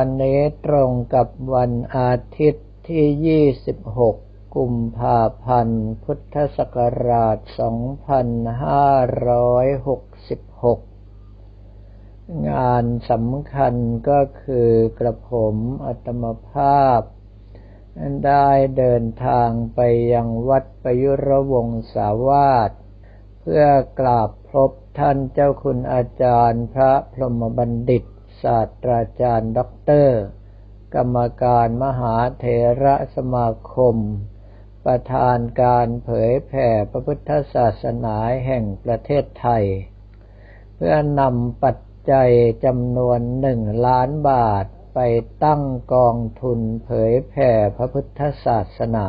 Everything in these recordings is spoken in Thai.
วันนี้ตรงกับวันอาทิตย์ที่ 26 กุมภาพันธ์ พุทธศักราช 2566 งานสำคัญก็คือกระผมอัตมภาพ ได้เดินทางไปยังวัดประยุรวงศาวาสเพื่อกราบพบท่านเจ้าคุณอาจารย์พระพรหมบัณฑิต ศาสตราจารย์ด็อกเตอร์ กรรมการมหาเถระสมาคม ประธานการเผยแผ่พระพุทธศาสนาแห่งประเทศไทย เพื่อนำปัจจัยจำนวนหนึ่งล้านบาทไปตั้งกองทุนเผยแผ่พระพุทธศาสนา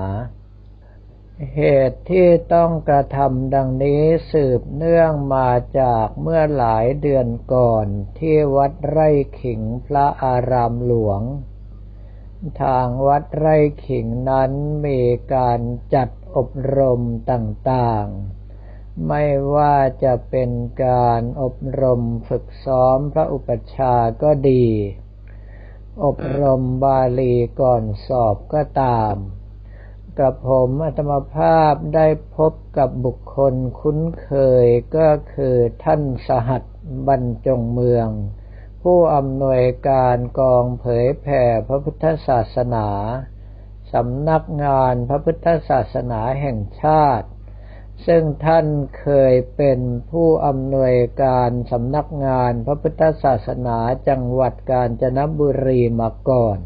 เหตุที่ต้องกระทำดังนี้สืบเนื่องมาจากเมื่อหลายเดือนก่อนที่วัดไร่ขิงพระอารามหลวง ทางวัดไร่ขิงนั้นมีการจัดอบรมต่างๆ ไม่ว่าจะเป็นการอบรมฝึกซ้อมพระอุปชาก็ดี อบรมบาลีก่อนสอบก็ตาม กับผมอัตมภาพได้พบกับบุคคลคุ้นเคยก็คือท่านสหัสบรรจงเมือง ผู้อำนวยการกองเผยแผ่พระพุทธศาสนาสำนักงานพระพุทธศาสนาแห่งชาติ ซึ่งท่านเคยเป็นผู้อำนวยการสำนักงานพระพุทธศาสนาจังหวัดกาญจนบุรีมาก่อน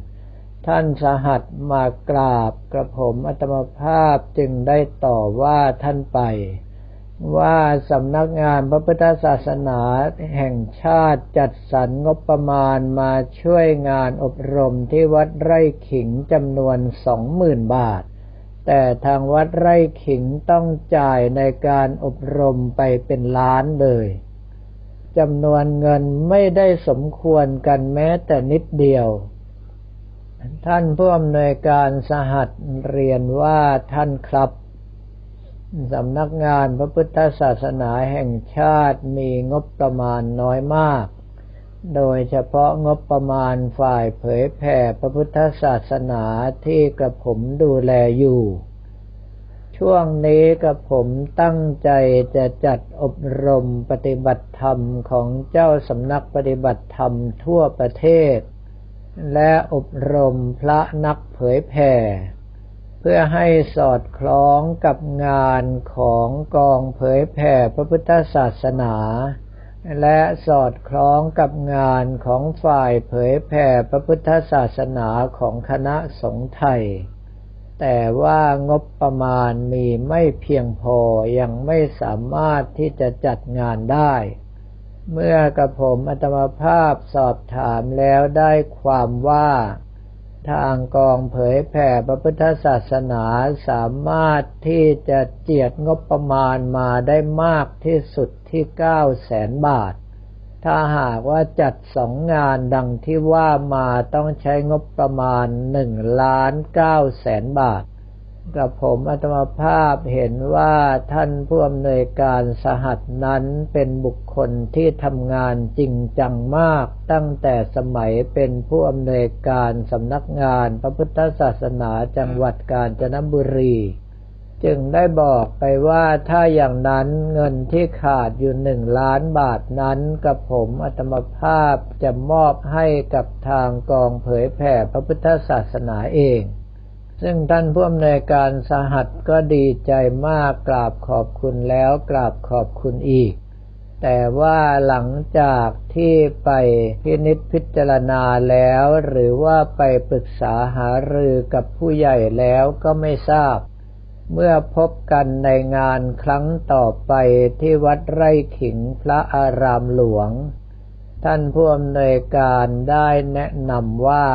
ท่านสหัสมากราบกระผมอัตมภาพจึงได้ต่อว่าท่านไป ว่าสำนักงานพระพุทธศาสนาแห่งชาติจัดสรรงบประมาณมาช่วยงานอบรมที่วัดไร่ขิงจำนวนสองหมื่นบาท แต่ทางวัดไร่ขิงต้องจ่ายในการอบรมไปเป็นล้านเลยจำนวนเงินไม่ได้สมควรกันแม้แต่นิดเดียว ท่านผู้อำนวยการสหัสเรียนว่าท่านครับสำนักงานพระพุทธศาสนาแห่งชาติมีงบประมาณน้อยมาก โดยเฉพาะงบประมาณฝ่ายเผยแผ่พระพุทธศาสนาที่กระผมดูแลอยู่ ช่วงนี้กระผมตั้งใจจะจัดอบรมปฏิบัติธรรมของเจ้าสำนักปฏิบัติธรรมทั่วประเทศ และอบรมพระนักเผยแผ่ เพื่อให้สอดคล้องกับงานของกองเผยแผ่พระพุทธศาสนา และสอดคล้องกับงานของฝ่ายเผยแผ่พระพุทธศาสนาของคณะสงฆ์ไทย แต่ว่างบประมาณมีไม่เพียงพอยังไม่สามารถที่จะจัดงานได้ เมื่อกระผมอัตมาภาพสอบถามแล้วได้ความว่าทางกองเผยแผ่พระพุทธศาสนาสามารถที่จะเจียดงบประมาณมาได้มากที่สุดที่เก้าแสนบาท ถ้าหากว่าจัดสองงานดังที่ว่ามาต้องใช้งบประมาณหนึ่งล้านเก้าแสนบาท กับผมอัตมาภาพเห็นว่าท่านผู้อำนวยการสหัสนั้นเป็นบุคคลที่ทำงานจริงจังมาก ตั้งแต่สมัยเป็นผู้อำนวยการสำนักงานพระพุทธศาสนาจังหวัดกาญจนบุรี จึงได้บอกไปว่าถ้าอย่างนั้นเงินที่ขาดอยู่หนึ่งล้านบาทนั้นกับผมอัตมภาพจะมอบให้กับทางกองเผยแผ่พระพุทธศาสนาเอง ซึ่งท่านผู้อำนวยการสหัสก็ดีใจมากกราบขอบคุณแล้วกราบขอบคุณอีก แต่ว่าหลังจากที่ไปพินิจพิจารณาแล้ว หรือว่าไปปรึกษาหารือกับผู้ใหญ่แล้วก็ไม่ทราบ เมื่อพบกันในงานครั้งต่อไปที่วัดไร่ขิงพระอารามหลวง ท่านผู้อำนวยการได้แนะนำว่า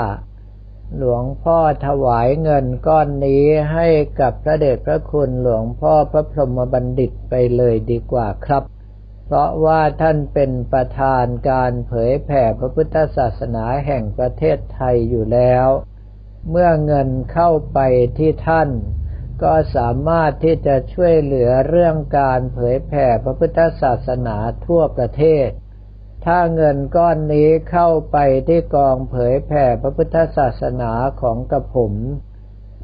หลวงพ่อถวายเงินก้อนนี้ให้กับพระเดชพระคุณหลวงพ่อพระพรหมบัณฑิตไปเลยดีกว่าครับ เพราะว่าท่านเป็นประธานการเผยแผ่พระพุทธศาสนาแห่งประเทศไทยอยู่แล้ว เมื่อเงินเข้าไปที่ท่าน ก็สามารถที่จะช่วยเหลือเรื่องการเผยแผ่พระพุทธศาสนาทั่วประเทศ ถ้าเงินก้อนนี้เข้าไปที่กองเผยแผ่พระพุทธศาสนาของกระผม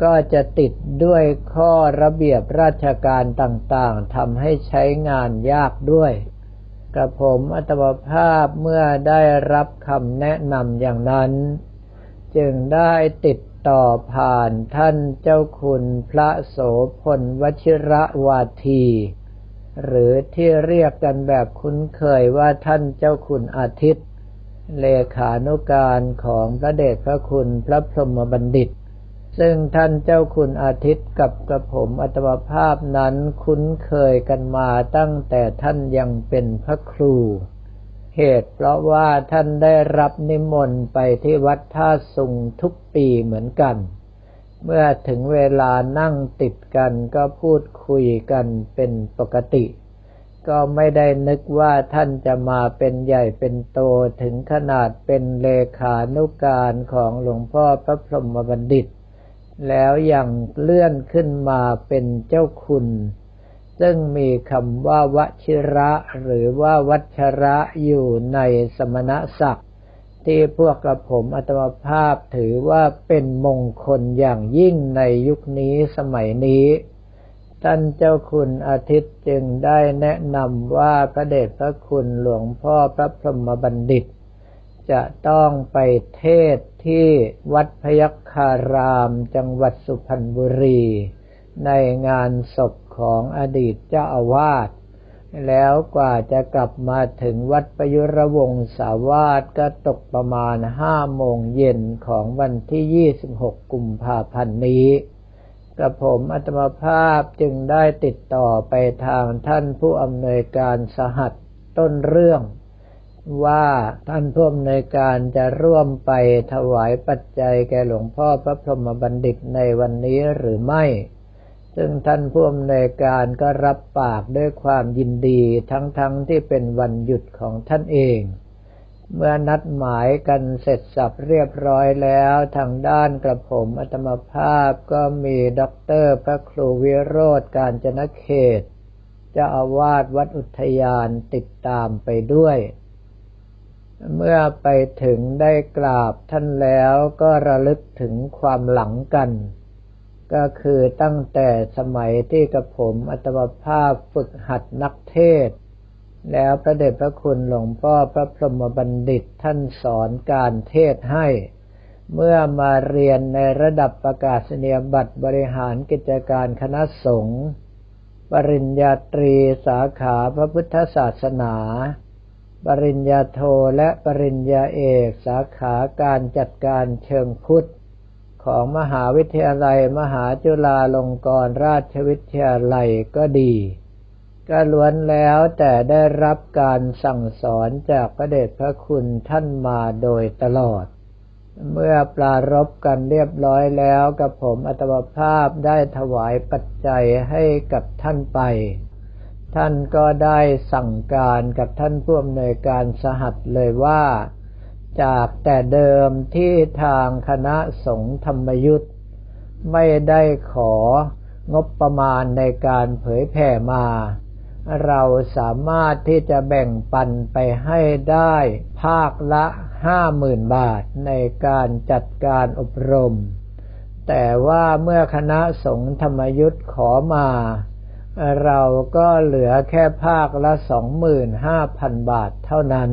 ก็จะติดด้วยข้อระเบียบราชการต่างๆทำให้ใช้งานยากด้วย กระผมอัตมภาพเมื่อได้รับคำแนะนำอย่างนั้น จึงได้ติดต่อผ่านท่านเจ้าคุณพระโสพลวชิระวาที หรือที่เรียกกันแบบคุ้นเคยว่าท่านเจ้าคุณอาทิตย์ เลขานุการของพระเดชพระคุณพระพรหมบัณฑิต ซึ่งท่านเจ้าคุณอาทิตย์กับกระผมอัตมภาพนั้นคุ้นเคยกันมาตั้งแต่ท่านยังเป็นพระครู เหตุเพราะว่าท่านได้รับนิมนต์ไปที่วัดท่าสุงทุกปีเหมือนกัน เมื่อถึงเวลานั่งติดกันก็พูดคุยกันเป็นปกติ ก็ไม่ได้นึกว่าท่านจะมาเป็นใหญ่เป็นโตถึงขนาดเป็นเลขานุการของหลวงพ่อพระพรหมบัณฑิต แล้วยังเลื่อนขึ้นมาเป็นเจ้าคุณ ซึ่งมีคำว่าวชิระหรือว่าวัชระอยู่ในสมณศักดิ์ ที่พวกกระผมอัตมภาพถือว่าเป็นมงคลอย่างยิ่งในยุคนี้สมัยนี้ ท่านเจ้าคุณอาทิตย์จึงได้แนะนำว่าพระเดชพระคุณหลวงพ่อพระพรหมบัณฑิต จะต้องไปเทศที่วัดพยัคคารามจังหวัดสุพรรณบุรี ในงานศพของอดีตเจ้าอาวาส แล้วกว่าจะกลับมาถึงวัดประยุรวงศาวาสก็ตกประมาณห้าโมงเย็นของวันที่ 26 กุมภาพันธ์นี้กระผมอัตมภาพจึงได้ติดต่อไปทางท่านผู้อำนวยการสหัสต้นเรื่อง ว่าท่านผู้อำนวยการจะร่วมไปถวายปัจจัยแก่หลวงพ่อพระพรหมบัณฑิตในวันนี้หรือไม่ ซึ่งท่านผู้อำนวยการก็รับปากด้วยความยินดีทั้งๆที่เป็นวันหยุดของท่านเอง เมื่อนัดหมายกันเสร็จสับเรียบร้อยแล้วทางด้านกระผมอาตมภาพก็มีด็อกเตอร์พระครูวิโรจน์กาญจนเขต เจ้าอาวาสวัดอุทยานติดตามไปด้วย เมื่อไปถึงได้กราบท่านแล้วก็ระลึกถึงความหลังกัน ก็คือตั้งแต่สมัยที่กระผมอัตมภาพฝึกหัดนักเทศ แล้วพระเดชพระคุณหลวงพ่อพระพรหมบัณฑิตท่านสอนการเทศให้ เมื่อมาเรียนในระดับประกาศนียบัตรบริหารกิจการคณะสงฆ์ปริญญาตรีสาขาพระพุทธศาสนา ปริญญาโทและปริญญาเอกสาขาการจัดการเชิงพุทธ ของมหาวิทยาลัย มหาจุฬาลงกรณราชวิทยาลัยก็ดี ก็ล้วนแล้วแต่ได้รับการสั่งสอนจากพระเดชพระคุณท่านมาโดยตลอด เมื่อปลารบกันเรียบร้อยแล้วกับผมอัตมภาพได้ถวายปัจจัยให้กับท่านไป ท่านก็ได้สั่งการกับท่านผู้อำนวยการสหัสเลยว่า จากแต่เดิมที่ทางคณะสงฆ์ธรรมยุทธ์ไม่ได้ของบประมาณในการเผยแผ่มา เราสามารถที่จะแบ่งปันไปให้ได้ภาคละห้าหมื่นบาทในการจัดการอบรม แต่ว่าเมื่อคณะสงฆ์ธรรมยุทธ์ขอมา เราก็เหลือแค่ภาคละสองหมื่นห้าพันบาทเท่านั้น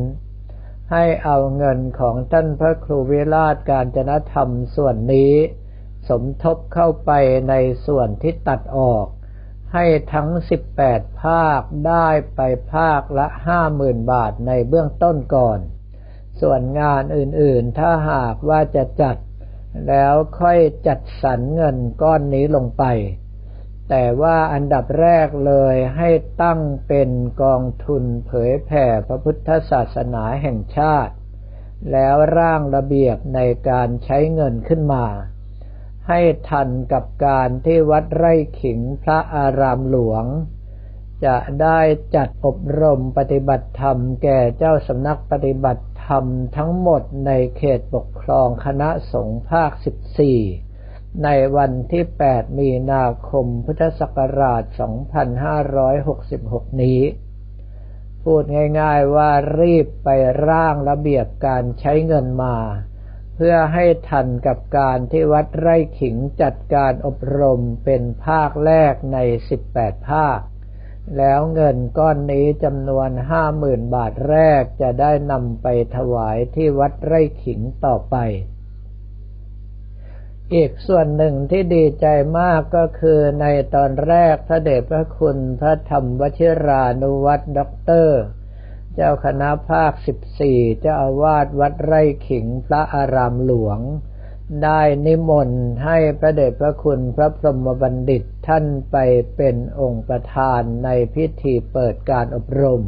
ให้เอาเงินของท่านพระครูวิราชการจนธรรมส่วนนี้ สมทบเข้าไปในส่วนที่ตัดออก ให้ทั้ง 18 ภาคได้ไปภาคละห้าหมื่นบาทในเบื้องต้นก่อน ส่วนงานอื่นๆถ้าหากว่าจะจัด แล้วค่อยจัดสรรเงินก้อนนี้ลงไป แต่ว่าอันดับแรกเลยให้ตั้งเป็นกองทุนเผยแผ่พระพุทธศาสนาแห่งชาติ แล้วร่างระเบียบในการใช้เงินขึ้นมา ให้ทันกับการที่วัดไร่ขิงพระอารามหลวง จะได้จัดอบรมปฏิบัติธรรมแก่เจ้าสำนักปฏิบัติธรรมทั้งหมดในเขตปกครองคณะสงฆ์ภาค 14 ในวันที่ 8 มีนาคม พุทธศักราช 2566 นี้ พูดง่ายๆว่ารีบไปร่างระเบียบการใช้เงินมา เพื่อให้ทันกับการที่วัดไร่ขิงจัดการอบรมเป็นภาคแรกใน 18 ภาค แล้วเงินก้อนนี้จำนวนห้าหมื่นบาทแรกจะได้นำไปถวายที่วัดไร่ขิงต่อไป อีกส่วนหนึ่งที่ดีใจมากก็คือในตอนแรกพระเดชพระคุณพระธรรมวชิรานุวัตรด็อกเตอร์ เจ้าคณะภาคสิบสี่เจ้าอาวาสวัดไร่ขิงพระอารามหลวง ได้นิมนต์ให้พระเดชพระคุณพระพรหมบัณฑิตท่านไปเป็นองค์ประธานในพิธีเปิดการอบรม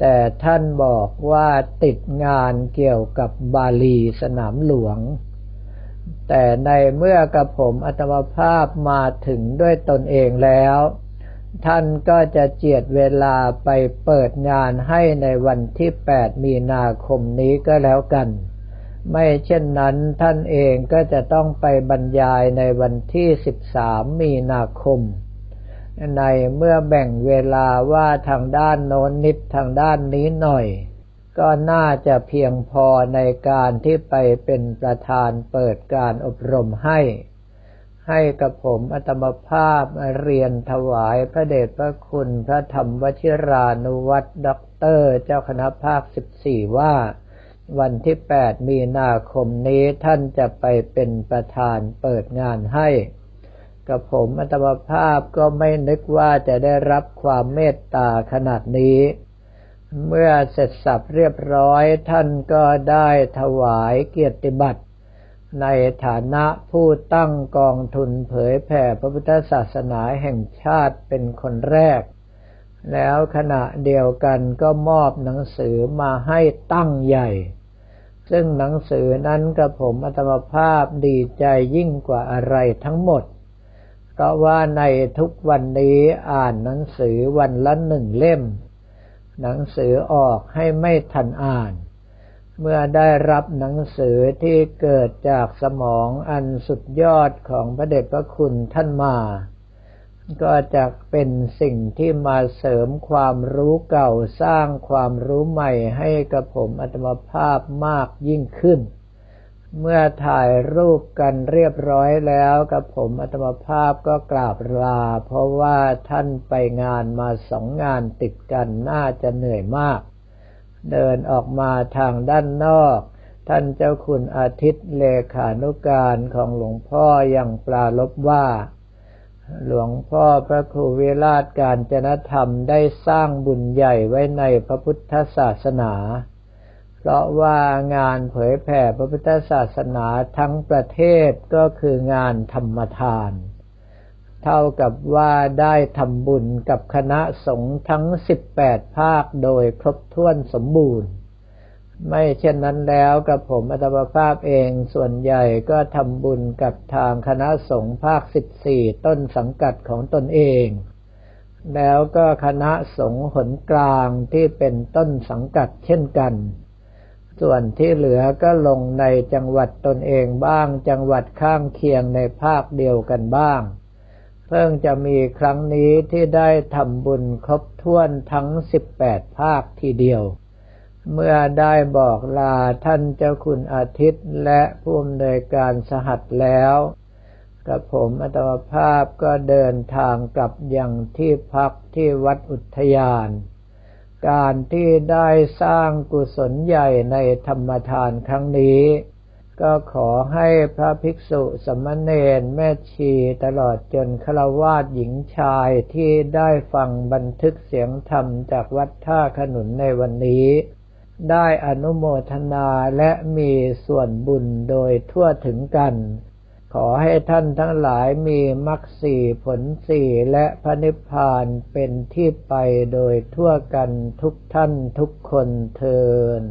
แต่ท่านบอกว่าติดงานเกี่ยวกับบาลีสนามหลวง แต่ในเมื่อกับผมอัตมภาพมาถึงด้วยตนเองแล้ว ท่านก็จะเจียดเวลาไปเปิดงานให้ในวันที่ 8 มีนาคมนี้ก็แล้วกัน ไม่เช่นนั้นท่านเองก็จะต้องไปบรรยายในวันที่ 13 มีนาคม ในเมื่อแบ่งเวลาว่าทางด้านโน้นนิดทางด้านนี้หน่อย ก็น่าจะเพียงพอในการที่ไปเป็นประธานเปิดการอบรมให้ ให้กับผมอัตมภาพเรียนถวายพระเดชพระคุณพระธรรมวชิรานุวัตรด็อกเตอร์เจ้าคณะภาคสิบสี่ว่า วันที่แปดมีนาคมนี้ท่านจะไปเป็นประธานเปิดงานให้กับผมอัตมภาพก็ไม่นึกว่าจะได้รับความเมตตาขนาดนี้ เมื่อเสร็จสับเรียบร้อยท่านก็ได้ถวายเกียรติบัตรในฐานะผู้ตั้งกองทุนเผยแผ่พระพุทธศาสนาแห่งชาติเป็นคนแรก แล้วขณะเดียวกันก็มอบหนังสือมาให้ตั้งใหญ่ ซึ่งหนังสือนั้นกับผมอัตมภาพดีใจยิ่งกว่าอะไรทั้งหมด เพราะว่าในทุกวันนี้อ่านหนังสือวันละหนึ่งเล่ม หนังสือออกให้ไม่ทันอ่าน เมื่อได้รับหนังสือที่เกิดจากสมองอันสุดยอดของพระเดชพระคุณท่านมา ก็จะเป็นสิ่งที่มาเสริมความรู้เก่าสร้างความรู้ใหม่ให้กับผมอัตมภาพมากยิ่งขึ้น เมื่อถ่ายรูปกันเรียบร้อยแล้วกับผมอัตมภาพก็กราบลา เพราะว่าท่านไปงานมาสองงานติดกันน่าจะเหนื่อยมาก เดินออกมาทางด้านนอก ท่านเจ้าคุณอาทิตย์เลขานุการของหลวงพ่ออย่างปลาลบว่า หลวงพ่อพระครูวิราชการจนธรรมได้สร้างบุญใหญ่ไว้ในพระพุทธศาสนา เพราะว่างานเผยแผ่พระพุทธศาสนาทั้งประเทศก็คืองานธรรมทาน เท่ากับว่าได้ทำบุญกับคณะสงฆ์ทั้ง 18 ภาคโดยครบถ้วนสมบูรณ์ ไม่เช่นนั้นแล้วกับผมอัตมภาพเองส่วนใหญ่ก็ทำบุญกับทางคณะสงฆ์ภาค 14 ต้นสังกัดของตนเองแล้วก็คณะสงฆ์หนกลางที่เป็นต้นสังกัดเช่นกัน ส่วนที่เหลือก็ลงในจังหวัดตนเองบ้าง จังหวัดข้างเคียงในภาคเดียวกันบ้าง เพิ่งจะมีครั้งนี้ที่ได้ทำบุญครบถ้วนทั้ง 18 ภาคทีเดียว เมื่อได้บอกลาท่านเจ้าคุณอาทิตย์และผู้อำนวยการสหัสแล้ว กับผมอัตมภาพก็เดินทางกลับยังที่พักที่วัดอุทยาน การที่ได้สร้างกุศลใหญ่ในธรรมทานครั้งนี้ ก็ขอให้พระภิกษุสมณเณรแม่ชีตลอดจนฆราวาสหญิงชายที่ได้ฟังบันทึกเสียงธรรมจากวัดท่าขนุนในวันนี้ ได้อนุโมทนาและมีส่วนบุญโดยทั่วถึงกัน ขอให้ท่านทั้งหลายมีมรรคสี่ผลสี่และพระนิพพานเป็นที่ไปโดยทั่วกันทุกท่านทุกคนเทิน